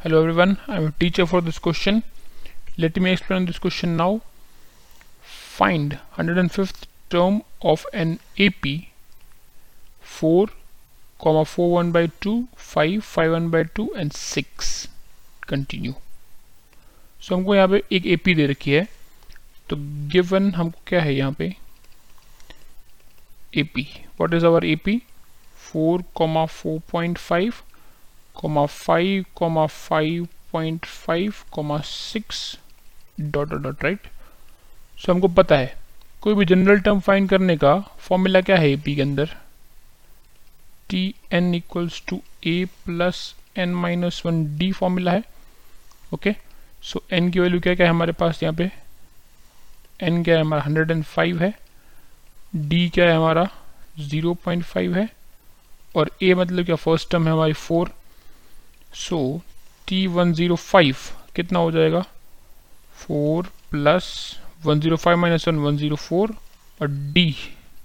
Hello everyone I am teacher for this question let me explain this question now find hundred and fifth term of an A P four comma four one by two five five one by two and six continue so हमको यहाँ पे एक A P दे रखी है। तो given हमको क्या है यहाँ पे? A P what is our A P four comma four point five comma 5 comma 5.5 comma 6 dot dot right so हमको पता है, कोई भी जनरल टर्म फाइंड करने का फॉर्मूला क्या है पी के अंदर? T N equals to A plus N minus one D formula है ओके सो एन की वैल्यू क्या क्या है हमारे पास यहाँ पे? एन क्या है हमारा हंड्रेड एंड फाइव है डी क्या है हमारा ज़ीरो पॉइंट फाइव है, और ए मतलब क्या फ़र्स्ट टर्म है हमारी four so T one zero five कितना हो जाएगा? Four plus one zero five minus one one zero four और डी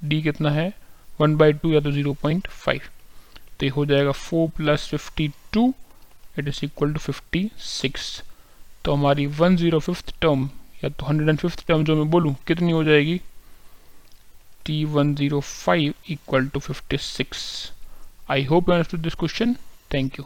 डी कितना है? वन बाई टू या तो ज़ीरो पॉइंट फाइव तो ये हो जाएगा four plus fifty two it is equal to fifty six तो हमारी वन ज़ीरो फिफ्थ टर्म या तो हंड्रेड एंड फिफ्थ टर्म जो मैं बोलूँ, कितनी हो जाएगी? T one zero five equal to fifty six I hope you understood this question thank you